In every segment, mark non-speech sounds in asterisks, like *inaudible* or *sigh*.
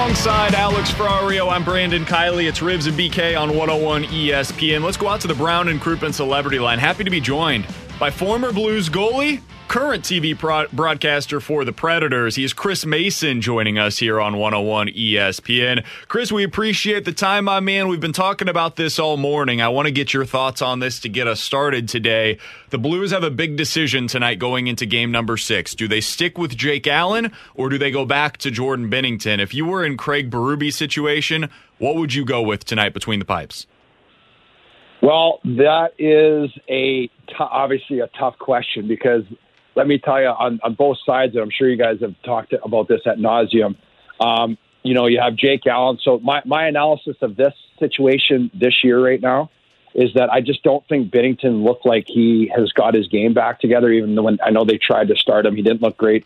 Alongside Alex Ferrario, I'm Brandon Kiley. It's Rivs and BK on 101 ESPN. Let's go out to the Brown and Crouppen Celebrity Line. Happy to be joined by former Blues goalie current TV pro- broadcaster for the Predators. He is Chris Mason joining us here on 101 ESPN. Chris, we appreciate the time, my man. We've been talking about this all morning. I want to get your thoughts on this to get us started today. The Blues have a big decision tonight going into game number six. Do they stick with Jake Allen or do they go back to Jordan Binnington? If you were in Craig Berube's situation, what would you go with tonight between the pipes? Well, that is a t- obviously a tough question because let me tell you on, on both sides, and I'm sure you guys have talked about this at nauseum. Um, you know, you have Jake Allen. So my, my analysis of this situation this year right now is that I just don't think Binnington looked like he has got his game back together. Even when I know they tried to start him, he didn't look great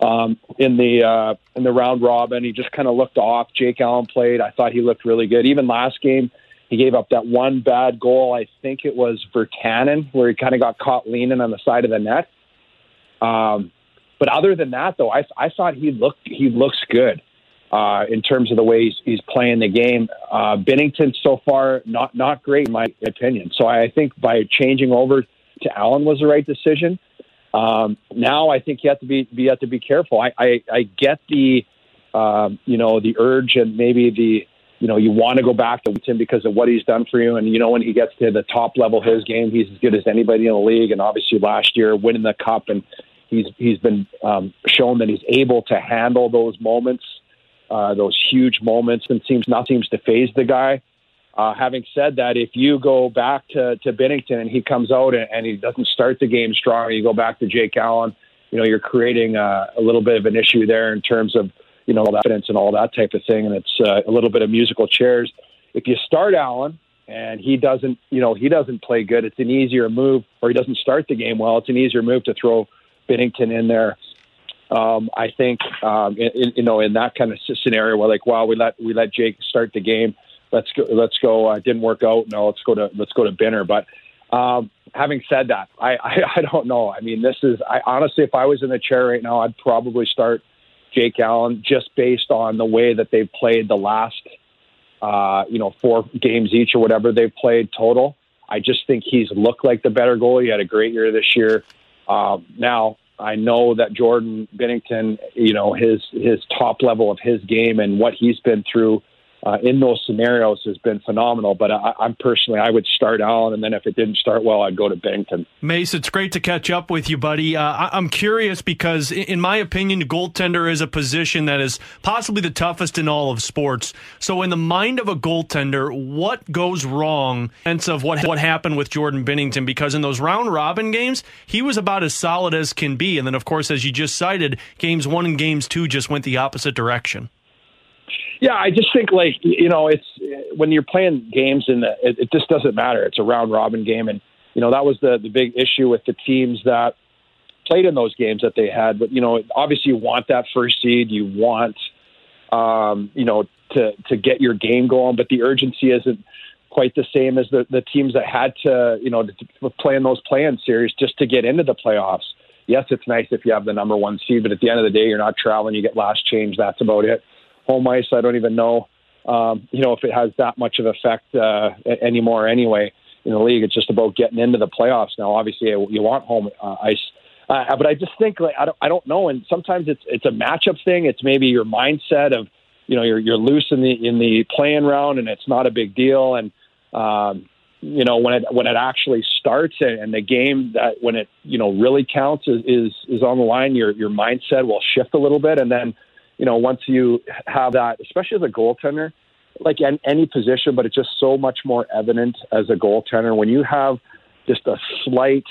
um, in the uh, in the round robin. He just kind of looked off. Jake Allen played. I thought he looked really good. Even last game, he gave up that one bad goal. I think it was Virtanen, where he kind of got caught leaning on the side of the net. Um, but other than that, though, I, I thought he looked he looks good uh, in terms of the way he's, he's playing the game. Uh, Binnington so far not not great in my opinion. So I think by changing over to Allen was the right decision. Um, now I think you have to be, be you have to be careful. I I, I get the um, you know the urge and maybe the you know, you want to go back to him because of what he's done for you. And, you know, when he gets to the top level of his game, he's as good as anybody in the league. And obviously last year, winning the cup and He's he's been um, shown that he's able to handle those moments, uh, those huge moments, and seems not seems to phase the guy. Uh, having said that, if you go back to, to Binnington and he comes out and, and he doesn't start the game strong, you go back to Jake Allen, you know, you're creating uh, a little bit of an issue there in terms of, you know, evidence and all that type of thing. And it's uh, a little bit of musical chairs. If you start Allen and he doesn't, you know, he doesn't play good, it's an easier move, or he doesn't start the game well, it's an easier move to throw Binnington in there. Um, I think um, in, you know in that kind of scenario where like wow we let we let Jake start the game let's go let's go uh, didn't work out no let's go to let's go to Binner but um, having said that I, *laughs* I I don't know I mean this is I honestly if I was in the chair right now I'd probably start Jake Allen just based on the way that they've played the last uh, you know four games each or whatever they've played total I just think he's looked like the better goalie. He had a great year this year. Um, now, I know that Jordan Binnington, you know, his his top level of his game and what he's been through uh, in those scenarios has been phenomenal. But I, I'm personally, I would start Allen, and then if it didn't start well, I'd go to Binnington. Mace, it's great to catch up with you, buddy. Uh, I, I'm curious because, in my opinion, the goaltender is a position that is possibly the toughest in all of sports. So, in the mind of a goaltender, what goes wrong? Sense of what what happened with Jordan Binnington because in those round robin games, he was about as solid as can be, and then of course, as you just cited, games one and games two just went the opposite direction. Yeah, I just think like you know, it's when you're playing games and it, it just doesn't matter. It's a round robin game, and you know that was the the big issue with the teams that played in those games that they had. But you know, obviously you want that first seed, you want um, you know to to get your game going, but the urgency isn't quite the same as the the teams that had to you know to play in those play-in series just to get into the playoffs. Yes, it's nice if you have the number one seed, but at the end of the day, you're not traveling. You get last change. That's about it home ice. I don't even know, um, you know, if it has that much of effect uh, anymore. Anyway, in the league, it's just about getting into the playoffs now. Obviously, you want home uh, ice Uh, but I just think like I don't I don't know, and sometimes it's it's a matchup thing. It's maybe your mindset of you know you're you're loose in the in the playing round, and it's not a big deal, and um, you know when it when it actually starts and, and the game that when it you know really counts is, is is on the line, your your mindset will shift a little bit, and then you know once you have that, especially as a goaltender, like in any position, but it's just so much more evident as a goaltender when you have just a slight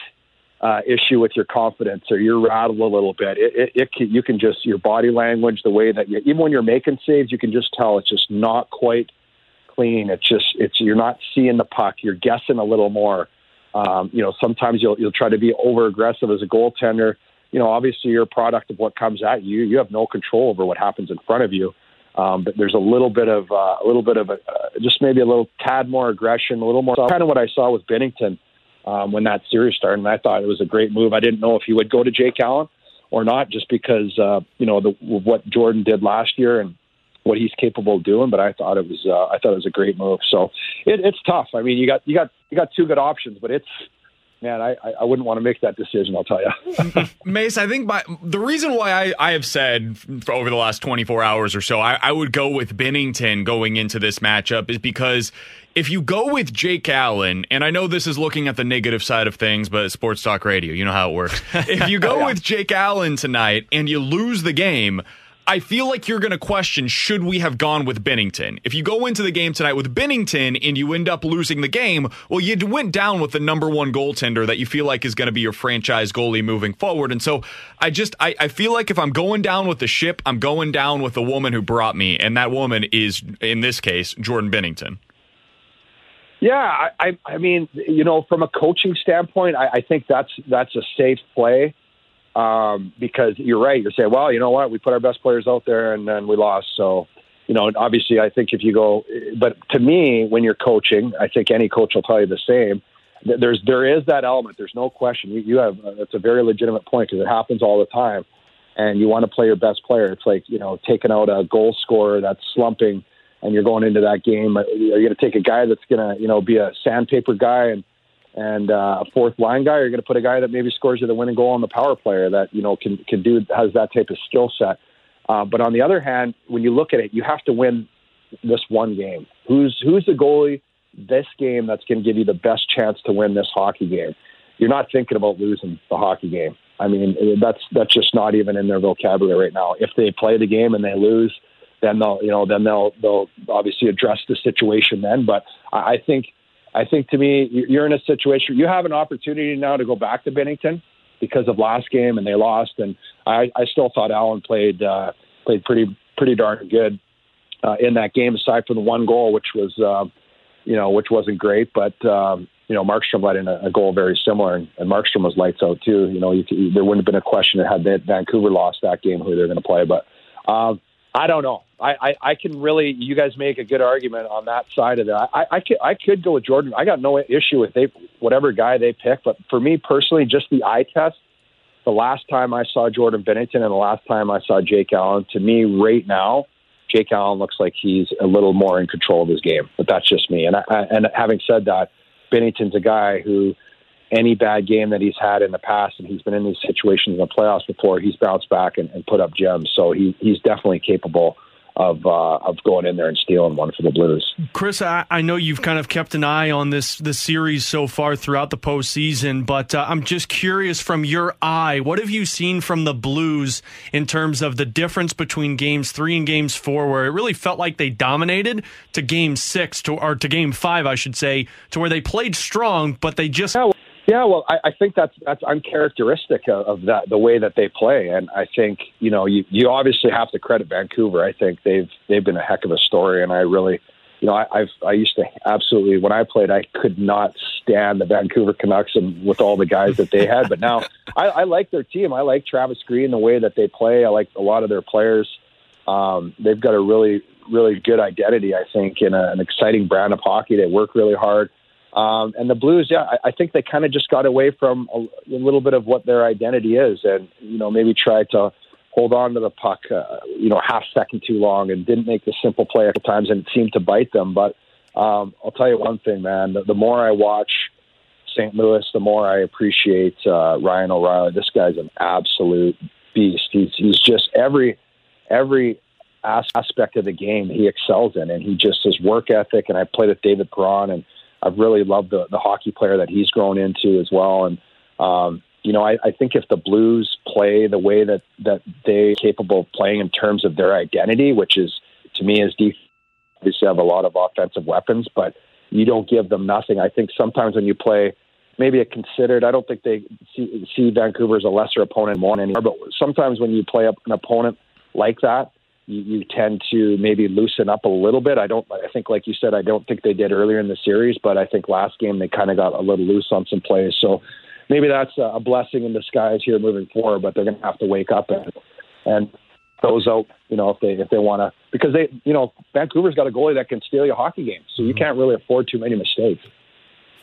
uh, issue with your confidence or you're rattled a little bit. It, it, it can, you can just your body language, the way that you, even when you're making saves, you can just tell it's just not quite clean. It's just it's you're not seeing the puck. You're guessing a little more. Um, you know, sometimes you'll you'll try to be over aggressive as a goaltender. You know, obviously you're a product of what comes at you. You have no control over what happens in front of you. Um, but there's a little bit of uh, a little bit of a, uh, just maybe a little tad more aggression, a little more. Kind of what I saw with Binnington um, when that series started, and I thought it was a great move. I didn't know if he would go to Jake Allen or not, just because uh, you know the, what Jordan did last year and what he's capable of doing. But I thought it was uh, I thought it was a great move. So it, it's tough. I mean, you got you got you got two good options, but it's man, I, I wouldn't want to make that decision. I'll tell you, *laughs* Mace. I think by, the reason why I, I have said over the last 24 hours or so, I, I would go with Binnington going into this matchup is because if you go with Jake Allen, and I know this is looking at the negative side of things, but sports talk radio, you know how it works. *laughs* If you go yeah. with Jake Allen tonight and you lose the game, I feel like you're going to question should we have gone with Binnington? If you go into the game tonight with Binnington and you end up losing the game, well, you went down with the number one goaltender that you feel like is going to be your franchise goalie moving forward. And so I just, I, I feel like if I'm going down with the ship, I'm going down with the woman who brought me. And that woman is, in this case, Jordan Binnington. Yeah, I, I mean, you know, from a coaching standpoint, I, I think that's that's a safe play um, because you're right. You're saying, well, you know what, we put our best players out there and then we lost. So, you know, obviously, I think if you go, but to me, when you're coaching, I think any coach will tell you the same. There's there is that element. There's no question. You, you have that's a very legitimate point because it happens all the time, and you want to play your best player. It's like you know taking out a goal scorer that's slumping and you're going into that game, are you going to take a guy that's going to, you know, be a sandpaper guy and and uh, a fourth line guy, you're going to put a guy that maybe scores you the winning goal on the power player that you know can can do has that type of skill set. Uh, but on the other hand, when you look at it, you have to win this one game. Who's who's the goalie this game that's going to give you the best chance to win this hockey game? You're not thinking about losing the hockey game. I mean, that's that's just not even in their vocabulary right now. If they play the game and they lose, then they'll you know then they'll they'll obviously address the situation then. But I, I think I think to me you're in a situation you have an opportunity now to go back to Binnington because of last game and they lost. And I, I still thought Allen played uh, played pretty pretty darn good uh, in that game aside from the one goal which was uh, you know which wasn't great. But um, you know Markstrom let in a, goal very similar and, Markstrom was lights out too. You know you could, there wouldn't have been a question had Vancouver lost that game who they're going to play. But um, I don't know. I, I, I can really, you guys make a good argument on that side of that. I, I could, I could go with Jordan. I got no issue with they, whatever guy they pick, but for me personally, just the eye test. The last time I saw Jordan Binnington and the last time I saw Jake Allen, to me, right now, Jake Allen looks like he's a little more in control of his game. But that's just me. And I, and having said that, Binnington's a guy who any bad game that he's had in the past, and he's been in these situations in the playoffs before, he's bounced back and, and put up gems. So he, he's definitely capable of uh, of going in there and stealing one for the Blues. Chris, I, I, know you've kind of kept an eye on this this series so far throughout the postseason, but uh, I'm just curious from your eye, what have you seen from the Blues in terms of the difference between Games Three and Games Four, where it really felt like they dominated, to Game Six to or to Game Five, I should say, to where they played strong, but they just. Yeah, yeah, well, I, I think that's that's uncharacteristic of, of that the way that they play, and I think you know you you obviously have to credit Vancouver. I think they've they've been a heck of a story, and I really, you know, I, I've I used to absolutely when I played, I could not stand the Vancouver Canucks and with all the guys that they had, but now *laughs* I, I like their team. I like Travis Green the way that they play. I like a lot of their players. Um, they've got a really really good identity, I think, in a, an exciting brand of hockey. They work really hard. Um, and the Blues, yeah, I, I think they kind of just got away from a, a, little bit of what their identity is, and you know maybe tried to hold on to the puck, uh, you know, half second too long, and didn't make the simple play at times, and it seemed to bite them. But um, I'll tell you one thing, man: the, the more I watch St. Louis, the more I appreciate uh, Ryan O'Reilly. This guy's an absolute beast. He's he's just every every aspect of the game he excels in, and he just his work ethic. And I played with David Perron, and I've really loved the the hockey player that he's grown into as well. And um, you know, I, I think if the Blues play the way that that they're capable of playing in terms of their identity, which is to me is defense, obviously have a lot of offensive weapons, but you don't give them nothing. I think sometimes when you play maybe a considered, I don't think they see, see Vancouver as a lesser opponent more anymore, but sometimes when you play an opponent like that, you, you tend to maybe loosen up a little bit. I don't. I think, like you said, I don't think they did earlier in the series, but I think last game they kind of got a little loose on some plays. So maybe that's a blessing in disguise here moving forward. But they're going to have to wake up and and those out. You know, if they if they want to, because they, you know, Vancouver's got a goalie that can steal your hockey game, so you mm-hmm. can't really afford too many mistakes.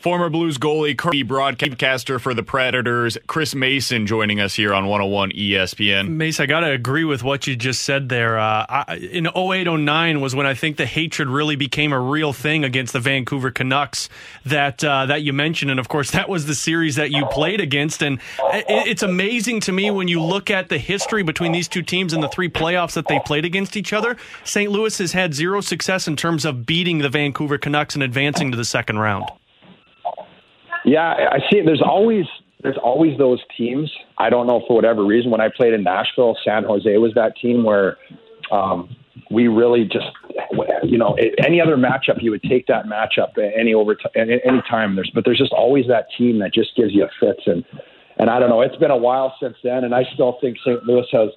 Former Blues goalie, current broadcaster for the Predators, Chris Mason, joining us here on 101 ESPN. Mace, I got to agree with what you just said there. Uh, I, in 08 09 was when I think the hatred really became a real thing against the Vancouver Canucks that uh, that you mentioned. And of course, that was the series that you played against. And it, it's amazing to me when you look at the history between these two teams and the three playoffs that they played against each other. St. Louis has had zero success in terms of beating the Vancouver Canucks and advancing to the second round. Yeah, I see. There's always there's always those teams. I don't know for whatever reason. When I played in Nashville, San Jose was that team where um, we really just, you know, any other matchup you would take that matchup any over any time. There's but there's just always that team that just gives you fits and and I don't know. It's been a while since then, and I still think St. Louis has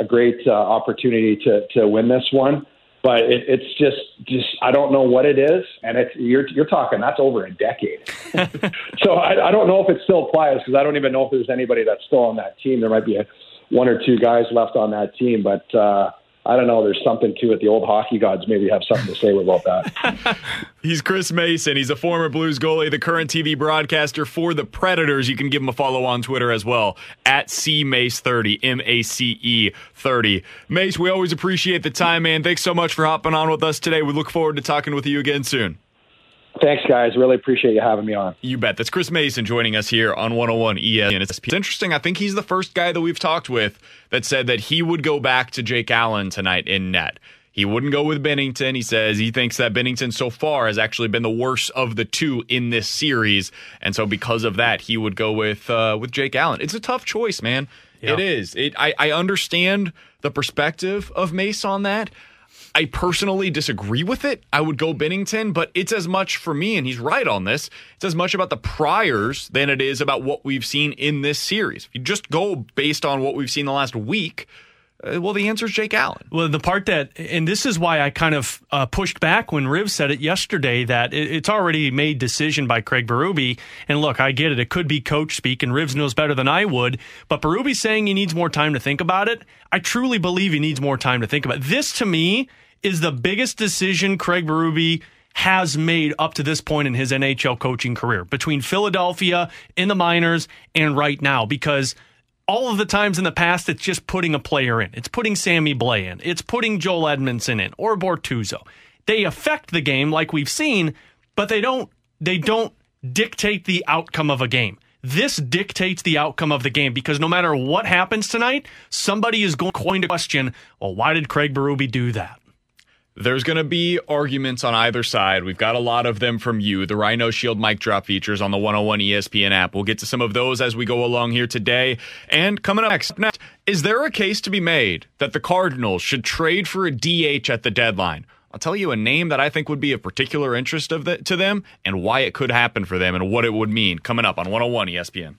a great uh, opportunity to to win this one but it, it's just just I don't know what it is, and it's you're you're talking that's over a decade. *laughs* so I, I don't know if it still applies because I don't even know if there's anybody that's still on that team. There might be a, one or two guys left on that team, but uh, I don't know. There's something to it. The old hockey gods maybe have something to say about that. *laughs* He's Chris Mason. He's a former Blues goalie, the current TV broadcaster for the Predators. You can give him a follow on Twitter as well at CMace30, M A C E 30. Mace, we always appreciate the time, man. Thanks so much for hopping on with us today. We look forward to talking with you again soon. Thanks, guys. Really appreciate you having me on. You bet. That's Chris Mason joining us here on 101 ESPN. It's interesting. I think he's the first guy that we've talked with that said that he would go back to Jake Allen tonight in net. He wouldn't go with Binnington. He says he thinks that Binnington so far has actually been the worst of the two in this series, and so because of that, he would go with uh, with Jake Allen. It's a tough choice, man. Yeah. It is. It. I, I understand the perspective of Mace on that. I personally disagree with it. I would go Binnington, but it's as much for me, and he's right on this. It's as much about the priors than it is about what we've seen in this series. If you just go based on what we've seen the last week, uh, well, the answer is Jake Allen. Well, the part that, and this is why I kind of uh, pushed back when Riv said it yesterday that it, it's already made decision by Craig Berube. And look, I get it; it could be coach speak, and Rivs knows better than I would. But Berube's saying he needs more time to think about it. I truly believe he needs more time to think about it. this. To me, is the biggest decision Craig Berube has made up to this point in his NHL coaching career between Philadelphia in the minors and right now because all of the times in the past it's just putting a player in. It's putting Sammy Blais in. It's putting Joel Edmundson in or Bortuzzo. They affect the game like we've seen, but they don't they don't dictate the outcome of a game. This dictates the outcome of the game because no matter what happens tonight, somebody is going to question, well, why did Craig Berube do that? There's going to be arguments on either side. We've got a lot of them from you. The Rhino Shield mic drop features on the 101 ESPN app. We'll get to some of those as we go along here today. And coming up next, next is there a case to be made that the Cardinals should trade for a DH at the deadline? I'll tell you a name that I think would be of particular interest of the, to them and why it could happen for them and what it would mean coming up on 101 ESPN.